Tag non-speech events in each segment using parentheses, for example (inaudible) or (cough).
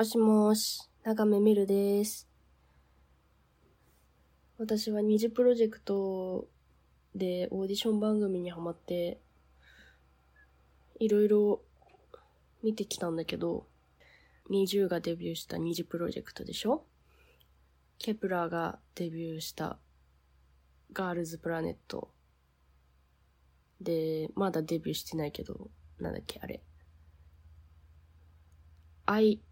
もしもし、長めみるです。私は Nizi Project でオーディション番組にハマって、いろいろ見てきたんだけど、20がデビューした Nizi Project でしょ？ Kep1er がデビューした Girls Planet。で、まだデビューしてないけど、なんだっけ、あれ。I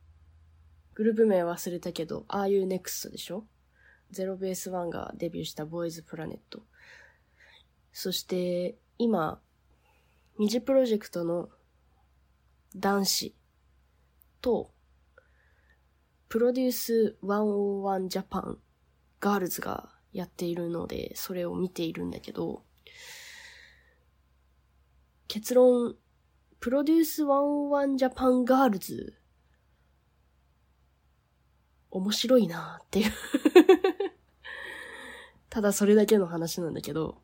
グループ名忘れたけど、 R U Next でしょ？ ZEROBASEONE がデビューした Boys Planet。そして、今、 Nizi Project の男子と、 Produce 101 Japan Girls がやっているので、それを見ているんだけど、結論、 Produce 101 Japan Girls 面白いなっていう (laughs) ただそれだけの話なんだけど、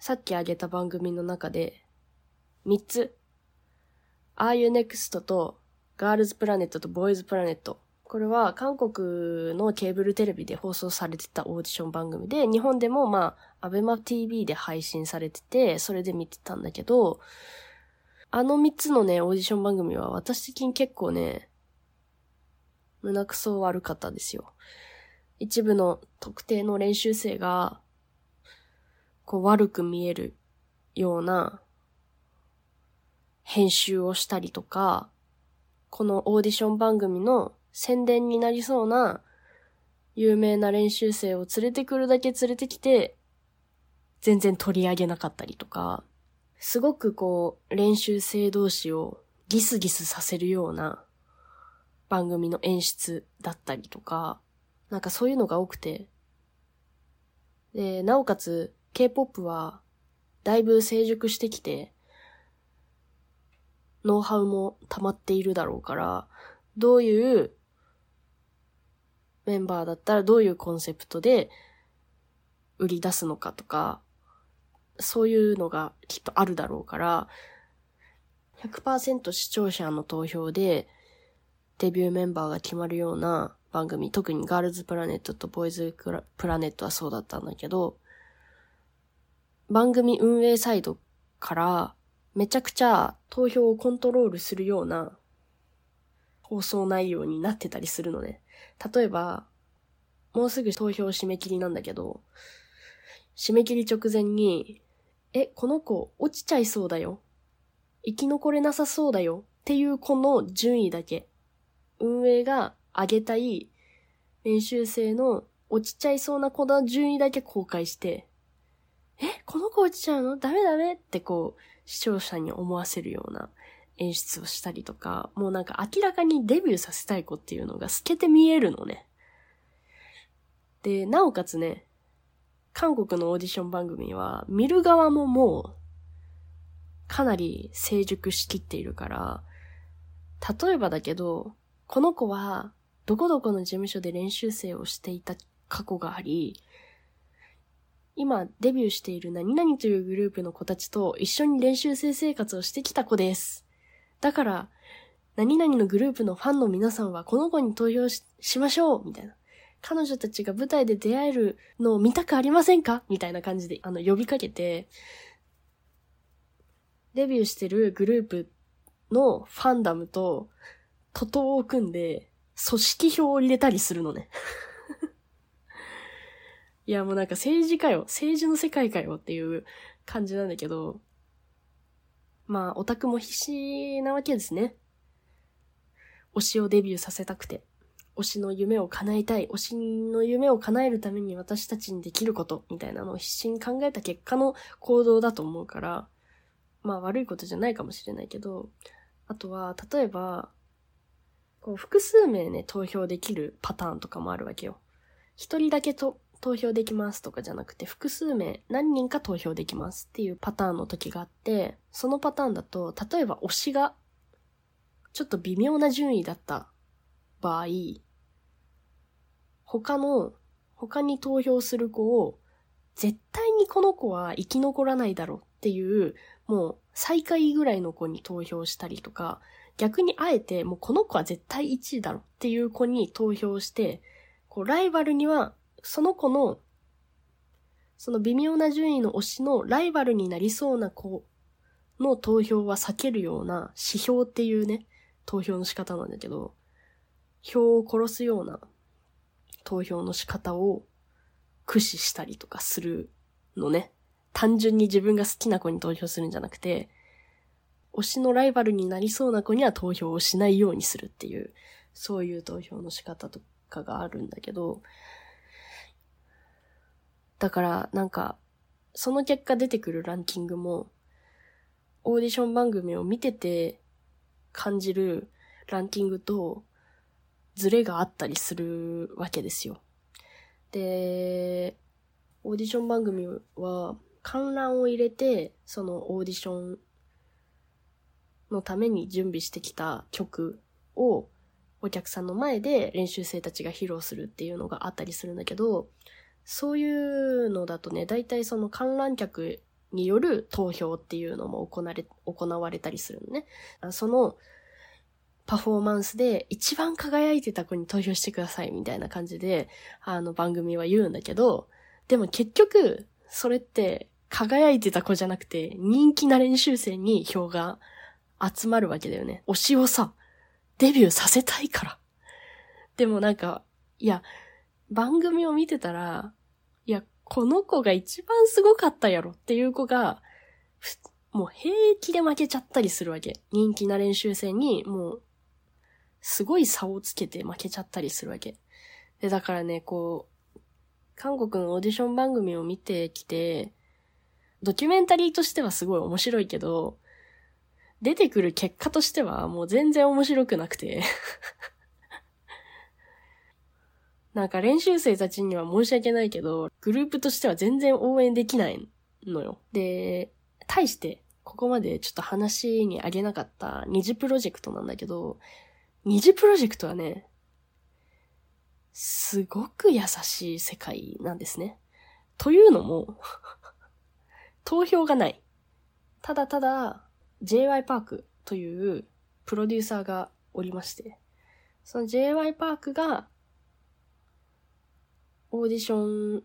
さっき挙げた番組の中で、3つ、 R U Next と、 Girls Planet と Boys Planet。これは韓国のケーブルテレビで放送されてたオーディション番組で、日本でもまあ、 ABEMA TV で配信されてて、それで見てたんだけど、あの3つのね、オーディション番組は私的に結構ね、胸くそ悪かったですよ。一部の特定の練習生が、こう悪く見えるような編集をしたりとか、このオーディション番組の宣伝になりそうな有名な練習生を連れてくるだけ連れてきて、全然取り上げなかったりとか、すごくこう練習生同士をギスギスさせるような番組の演出だったりとか、なんかそういうのが多くて。で、なおかつ K-POP はだいぶ成熟してきて、ノウハウも溜まっているだろうから、どういうメンバーだったらどういうコンセプトで売り出すのかとか、そういうのがきっとあるだろうから、100%視聴者の投票でデビューメンバーが決まるような番組、特にガールズプラネットとボーイズプラネットはそうだったんだけど、番組運営サイドからめちゃくちゃ投票をコントロールするような放送内容になってたりするのね。例えば、もうすぐ投票締め切りなんだけど、締め切り直前に、え、この子落ちちゃいそうだよ。生き残れなさそうだよ。っていうこの順位だけ。運営が上げたい練習生の落ちちゃいそうな子の順位だけ公開して、え、この子落ちちゃうの？ダメダメってこう、視聴者に思わせるような演出をしたりとか、もうなんか明らかにデビューさせたい子っていうのが透けて見えるのね。で、なおかつね、韓国のオーディション番組は、見る側ももう、かなり成熟しきっているから、例えばだけど、この子は、どこどこの事務所で練習生をしていた過去があり、今デビューしている何々というグループの子たちと一緒に練習生生活をしてきた子です。だから、何々のグループのファンの皆さんはこの子に投票ししましょうみたいな。彼女たちが舞台で出会えるのを見たくありませんか？みたいな感じで、あの、呼びかけて、デビューしてるグループのファンダムと、徒党を組んで、組織票を入れたりするのね。(laughs) いや、もうなんか政治かよ。政治の世界かよっていう感じなんだけど、まあ、オタクも必死なわけですね。推しをデビューさせたくて。推しの夢を叶えたい。推しの夢を叶えるために私たちにできること、みたいなのを必死に考えた結果の行動だと思うから、まあ悪いことじゃないかもしれないけど、あとは、例えば、こう、複数名ね、投票できるパターンとかもあるわけよ。一人だけと投票できますとかじゃなくて、複数名何人か投票できますっていうパターンの時があって、そのパターンだと、例えば推しが、ちょっと微妙な順位だった場合、他の、他に投票する子を、絶対にこの子は生き残らないだろうっていう、もう最下位ぐらいの子に投票したりとか、逆にあえて、もうこの子は絶対1位だろっていう子に投票して、こう、ライバルには、その子の、その微妙な順位の推しのライバルになりそうな子の投票は避けるような指標っていうね、投票の仕方なんだけど、票を殺すような投票の仕方を駆使したりとかするのね。単純に自分が好きな子に投票するんじゃなくて、推しのライバルになりそうな子には投票をしないようにするっていう、そういう投票の仕方とかがあるんだけど、だからなんか、その結果出てくるランキングも、オーディション番組を見てて感じるランキングとズレがあったりするわけですよ。で、オーディション番組は観覧を入れて、そのオーディションのために準備してきた曲をお客さんの前で練習生たちが披露するっていうのがあったりするんだけど、そういうのだとね、大体その観覧客による投票っていうのも行われ、行われたりするのね。そのパフォーマンスで一番輝いてた子に投票してくださいみたいな感じで、あの番組は言うんだけど、でも結局、それって輝いてた子じゃなくて、人気な練習生に票が集まるわけだよね。推しをさ、デビューさせたいから。でもなんか、いや、番組を見てたら、いや、この子が一番すごかったやろっていう子が、もう平気で負けちゃったりするわけ。人気な練習生に、もう、すごい差をつけて負けちゃったりするわけ。で、だからね、こう、韓国のオーディション番組を見てきて、ドキュメンタリーとしてはすごい面白いけど、出てくる結果としてはもう全然面白くなくて (laughs) なんか練習生たちには申し訳ないけど、グループとしては全然応援できないのよ。で、対して、ここまでちょっと話にあげなかった二次プロジェクトなんだけど、二次プロジェクトはね、すごく優しい世界なんですね。というのも (laughs) 投票がない。ただただ、JY パークというプロデューサーがおりまして、その JY パークがオーディション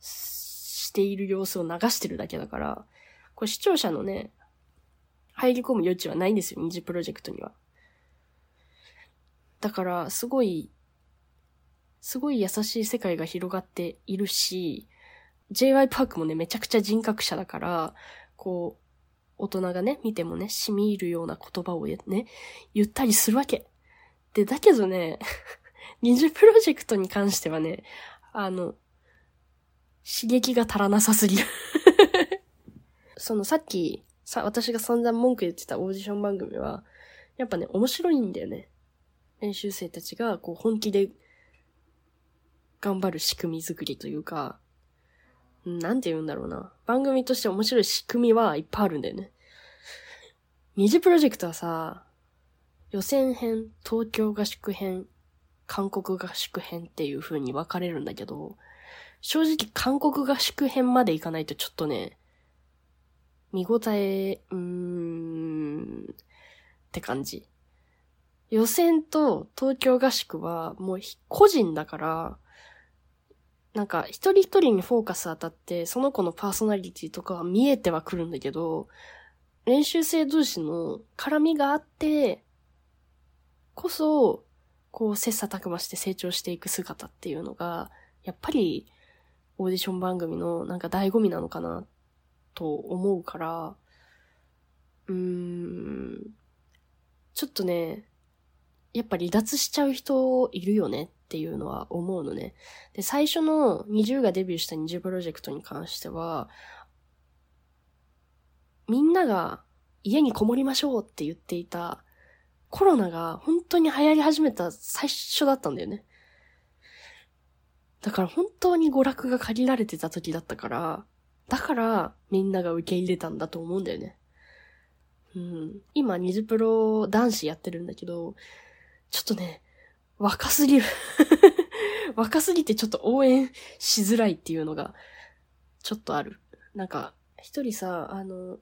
している様子を流してるだけだから、これ視聴者のね、入り込む余地はないんですよ、二次プロジェクトには。だから、すごい、すごい優しい世界が広がっているし、JY パークもね、めちゃくちゃ人格者だから、こう、大人がね、見てもね、染み入るような言葉をね、言ったりするわけ。で、だけどね、(laughs) 二次プロジェクトに関してはね、あの、刺激が足らなさすぎる (laughs) そのさっき、さ、私が散々文句言ってたオーディション番組は、やっぱね、面白いんだよね。練習生たちが、こう、本気で、頑張る仕組み作りというか、なんて言うんだろうな。番組として面白い仕組みはいっぱいあるんだよね。二次プロジェクトはさ、予選編、東京合宿編、韓国合宿編っていう風に分かれるんだけど、正直韓国合宿編まで行かないとちょっとね、見応え、うーん、って感じ。予選と東京合宿はもう個人だから、なんか一人一人にフォーカス当たって、その子のパーソナリティとかは見えてはくるんだけど、練習生同士の絡みがあって、こそ、こう切磋琢磨して成長していく姿っていうのが、やっぱりオーディション番組のなんか醍醐味なのかなと思うから、うーん、ちょっとね、やっぱ離脱しちゃう人いるよねっていうのは思うのね。で、最初の20がデビューした20プロジェクトに関しては、みんなが家にこもりましょうって言っていたコロナが本当に流行り始めた最初だったんだよね。だから本当に娯楽が限られてた時だったから、だからみんなが受け入れたんだと思うんだよね。うん。今、ニズプロ男子やってるんだけど、ちょっとね、若すぎる (laughs) 若すぎてちょっと応援しづらいっていうのが、ちょっとある。なんか、一人さ、あの、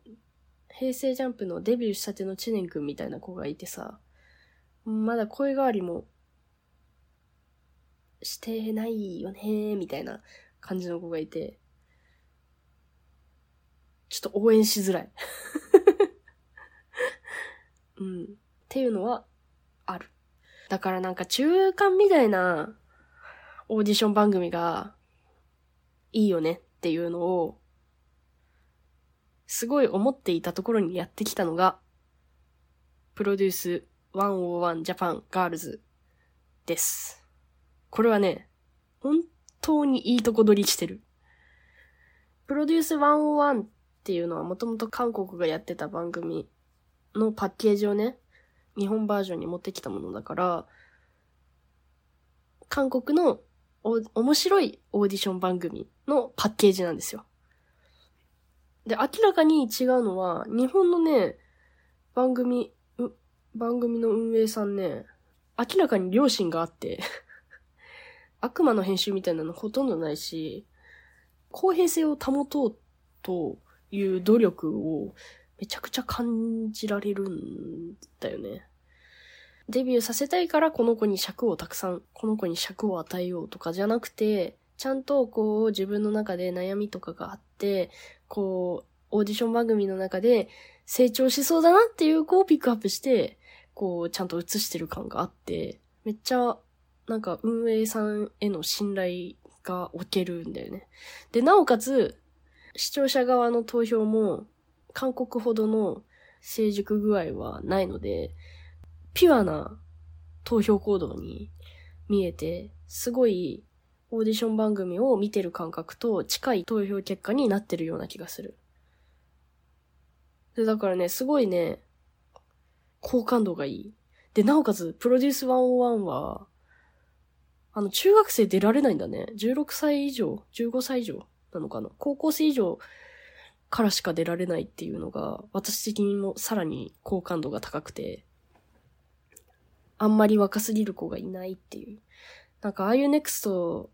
平成ジャンプのデビューしたての知念くんみたいな子がいてさ、まだ声変わりもしてないよねみたいな感じの子がいて、ちょっと応援しづらい。(laughs) うん。っていうのは、だからなんか中間みたいなオーディション番組がいいよねっていうのを、すごい思っていたところにやってきたのが、 Produce 101 Japan Girls です。これはね、本当にいいとこ取りしてる。 Produce 101っていうのはもともと韓国がやってた番組のパッケージをね、日本バージョンに持ってきたものだから、韓国のお面白いオーディション番組のパッケージなんですよ。で、明らかに違うのは、日本のね、番組、番組の運営さんね、明らかに良心があって (laughs) 悪魔の編集みたいなのほとんどないし、公平性を保とうという努力をめちゃくちゃ感じられるんだよね。デビューさせたいからこの子に尺をたくさん、この子に尺を与えようとかじゃなくて、ちゃんとこう自分の中で悩みとかがあって、こう、オーディション番組の中で成長しそうだなっていう子をピックアップして、こう、ちゃんと映してる感があって、めっちゃ、なんか運営さんへの信頼が置けるんだよね。で、なおかつ、視聴者側の投票も、韓国ほどの成熟具合はないので、ピュアな投票行動に見えて、すごいオーディション番組を見てる感覚と近い投票結果になってるような気がする。で、だからね、すごいね、好感度がいい。で、なおかつ、プロデュース101は、あの、中学生出られないんだね。16歳以上 ?15 歳以上なのかな高校生以上からしか出られないっていうのが、私的にもさらに好感度が高くて、あんまり若すぎる子がいないっていう。なんか、ああいうネクスト、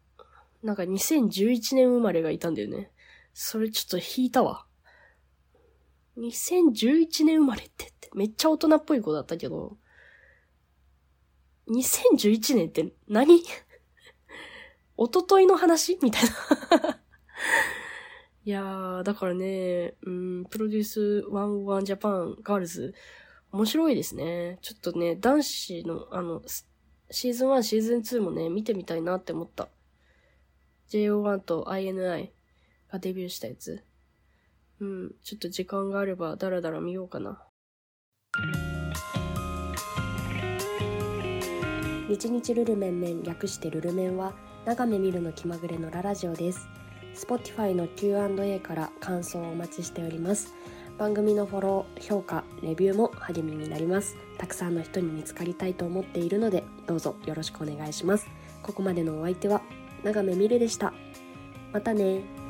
なんか2011年生まれがいたんだよね。それちょっと引いたわ。2011年生まれってってめっちゃ大人っぽい子だったけど、2011年って何？(laughs) おとといの話？みたいないやー、だからね、うん、 Produce 101 Japan Girls、面白いですね。ちょっとね、男子の、あの、シーズン1、シーズン2もね、見てみたいなって思った。JO1 と INI がデビューしたやつ。うん、ちょっと時間があればダラダラ見ようかな。日日ルルメンメン略してルルメンは長め見るの気まぐれのララジオです Spotify の Q&A から感想をお待ちしております。番組のフォロー、評価、レビューも励みになります。たくさんの人に見つかりたいと思っているのでどうぞよろしくお願いします。ここまでのお相手は長めみるでした。またね。